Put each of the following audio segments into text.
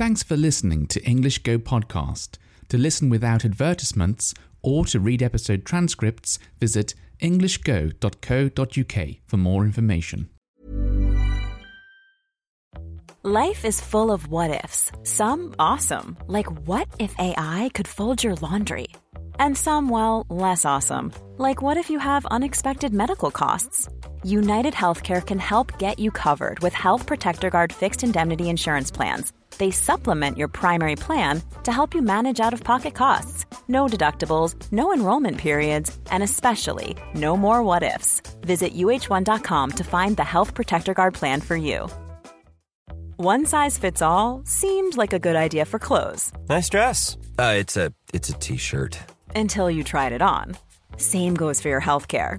Thanks for listening to English Go Podcast. To listen without advertisements or to read episode transcripts, visit englishgo.co.uk for more information. Life is full of what ifs. Some awesome, like what if AI could fold your laundry? And some, well, less awesome, like what if you have unexpected medical costs? United Healthcare can help get you covered with Health Protector Guard fixed indemnity insurance plans. They supplement your primary plan to help you manage out of pocket costs. No deductibles, no enrollment periods, and especially no more what ifs. Visit uh1.com to find the Health Protector Guard plan for you. One size fits all seemed like a good idea for clothes Nice dress. Uh, it's a it's a t-shirt. until you tried it on. Same goes for your healthcare.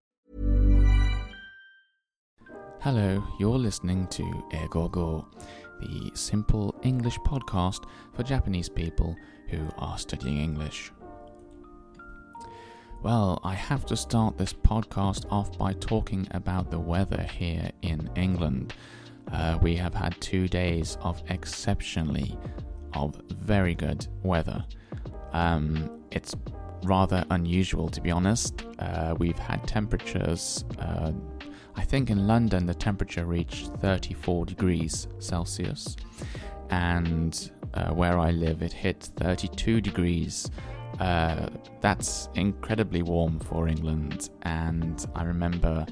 Hello, you're listening to Eigo Go, the simple English podcast for Japanese people who are studying English. Well, I have to start this podcast off by talking about the weather here in England. Uh, we have had two days of exceptionally of very good weather. Um, it's rather unusual, to be honest. Uh, we've had temperatures. Uh, I think in London the temperature reached 34 degrees Celsius, and uh, where I live it hit 32 degrees. Uh, that's incredibly warm for England, and I remember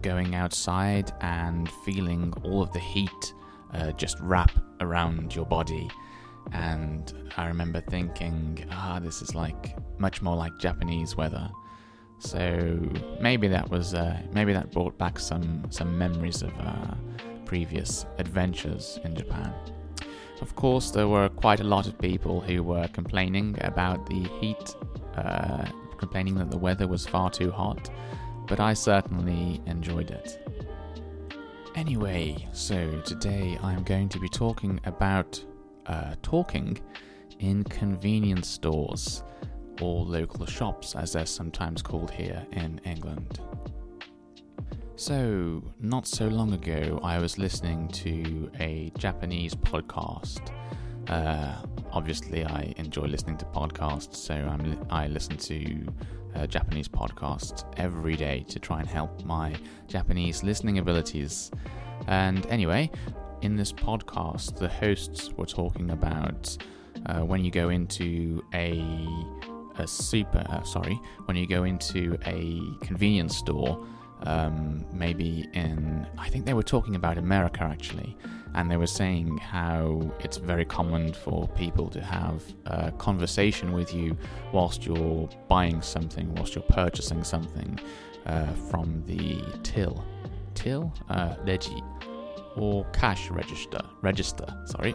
going outside and feeling all of the heat uh, just wrap around your body. And I remember thinking, ah, this is like much more like Japanese weather. So maybe that was uh, maybe that brought back some some memories of uh, previous adventures in Japan. Of course, there were quite a lot of people who were complaining about the heat, uh, complaining that the weather was far too hot, but I certainly enjoyed it. Anyway, so today I'm going to be talking about uh, talking in convenience stores or local shops, as they're sometimes called here in England. So, not so long ago, I was listening to a Japanese podcast. Uh, obviously, I enjoy listening to podcasts, so I'm, I listen to uh, Japanese podcasts every day to try and help my Japanese listening abilities. And anyway, in this podcast, the hosts were talking about uh, when you go into a a super uh, sorry when you go into a convenience store um, maybe in i think they were talking about america actually and they were saying how it's very common for people to have a conversation with you whilst you're buying something whilst you're purchasing something uh, from the till. Till? Uh, or cash register register sorry.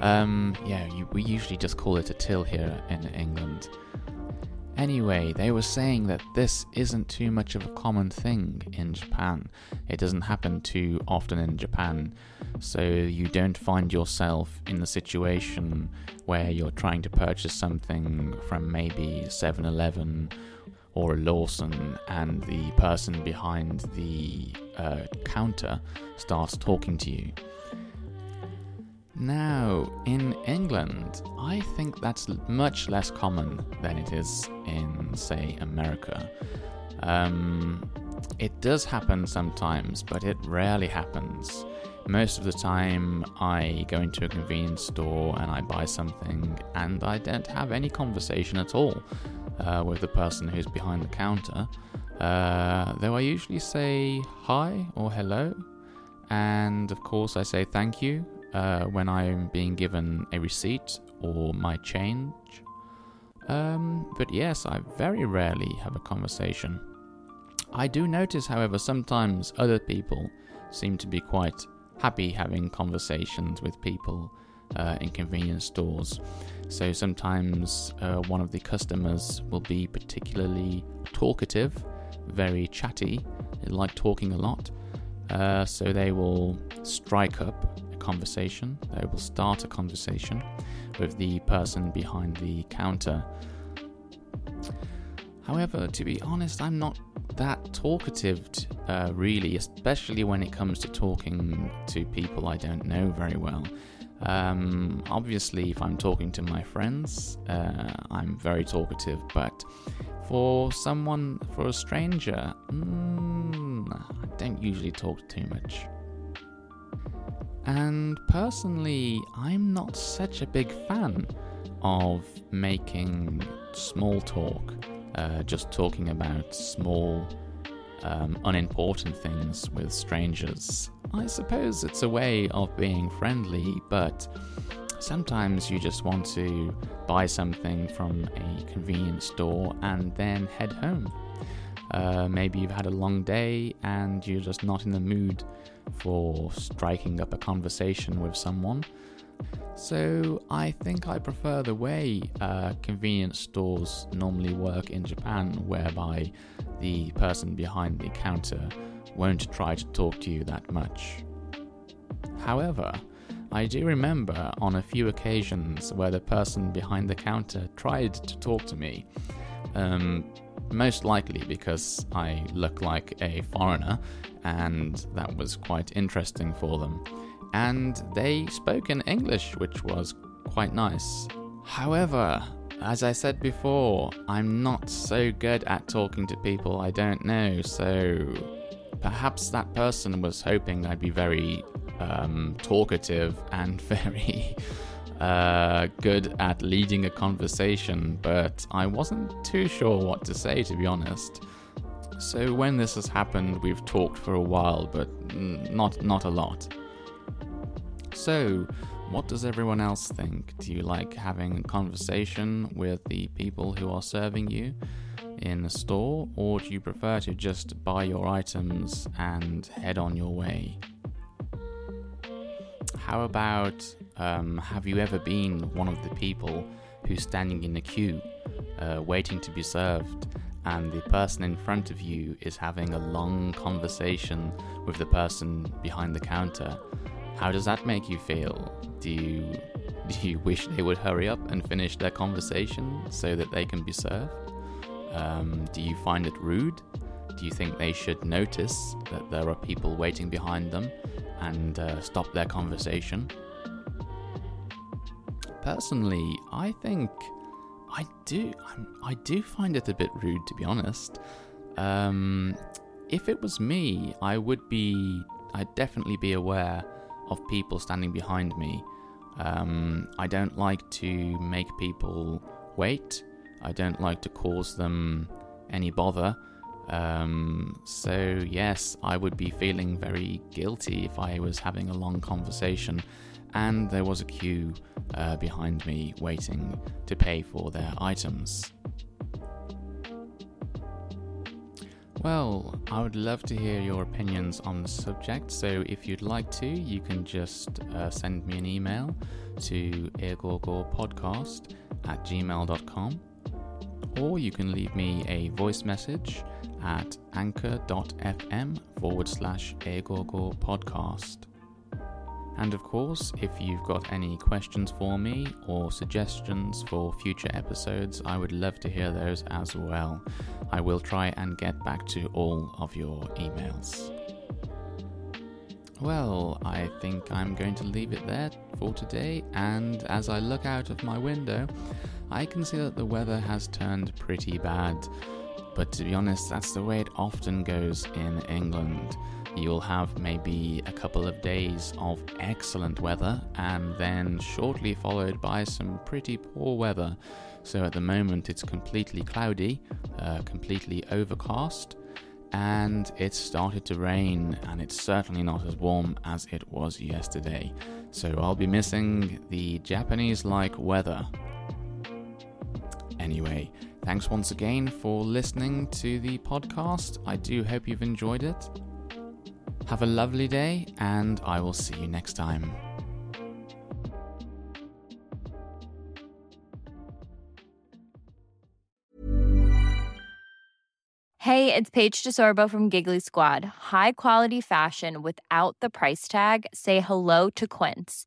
Um, yeah you, we usually just call it a till here in england Anyway, they were saying that this isn't too much of a common thing in Japan. It doesn't happen too often in Japan, so you don't find yourself in the situation where you're trying to purchase something from maybe 7 Eleven or a Lawson and the person behind the uh, counter starts talking to you. Now, in England, I think that's much less common than it is in, say, America. Um, it does happen sometimes, but it rarely happens. Most of the time, I go into a convenience store and I buy something, and I don't have any conversation at all uh, with the person who's behind the counter. Uh, though I usually say hi or hello, and of course I say thank you uh, when I'm being given a receipt or my change. Um, but yes, I very rarely have a conversation. I do notice, however, sometimes other people seem to be quite happy having conversations with people uh, in convenience stores. So sometimes uh, one of the customers will be particularly talkative, very chatty, like talking a lot. Uh, so they will strike up conversation, they will start a conversation with the person behind the counter. However, to be honest, I'm not that talkative, uh, really, especially when it comes to talking to people I don't know very well. Um, obviously, if I'm talking to my friends, uh, I'm very talkative, but for someone, for a stranger, mm, I don't usually talk too much. And personally, I'm not such a big fan of making small talk, uh, just talking about small, um, unimportant things with strangers. I suppose it's a way of being friendly, but sometimes you just want to buy something from a convenience store and then head home. Uh, maybe you've had a long day and you're just not in the mood for striking up a conversation with someone. So I think I prefer the way uh, convenience stores normally work in Japan, whereby the person behind the counter won't try to talk to you that much. However, I do remember on a few occasions where the person behind the counter tried to talk to me. Um, most likely because I look like a foreigner, and that was quite interesting for them. And they spoke in English, which was quite nice. However, as I said before, I'm not so good at talking to people I don't know, so perhaps that person was hoping I'd be very um, talkative and very uh, good at leading a conversation, but I wasn't too sure what to say, to be honest. So when this has happened, we've talked for a while, but not not a lot. So, what does everyone else think? Do you like having a conversation with the people who are serving you in the store, or do you prefer to just buy your items and head on your way? How about um, have you ever been one of the people who's standing in the queue, uh, waiting to be served, and the person in front of you is having a long conversation with the person behind the counter? How does that make you feel? Do you do you wish they would hurry up and finish their conversation so that they can be served? Um, do you find it rude? Do you think they should notice that there are people waiting behind them and uh, stop their conversation? Personally, I think I do. I do find it a bit rude, to be honest. Um, if it was me, I would be. I'd definitely be aware of people standing behind me. Um, I don't like to make people wait. I don't like to cause them any bother. Um, so, yes, I would be feeling very guilty if I was having a long conversation and there was a queue uh, behind me waiting to pay for their items. Well, I would love to hear your opinions on the subject, so if you'd like to, you can just uh, send me an email to eigogopodcast at gmail.com or you can leave me a voice message at anchor.fm forward slash eigogo podcast. And of course, if you've got any questions for me or suggestions for future episodes, I would love to hear those as well. I will try and get back to all of your emails. Well, I think I'm going to leave it there for today, and as I look out of my window, I can see that the weather has turned pretty bad. But to be honest, that's the way it often goes in England. You'll have maybe a couple of days of excellent weather and then shortly followed by some pretty poor weather. So at the moment it's completely cloudy, uh, completely overcast, and it started to rain, and it's certainly not as warm as it was yesterday. So I'll be missing the Japanese like weather. Anyway, thanks once again for listening to the podcast. I do hope you've enjoyed it. Have a lovely day, and I will see you next time. Hey, it's Paige DeSorbo from Giggly Squad. High quality fashion without the price tag. Say hello to Quince.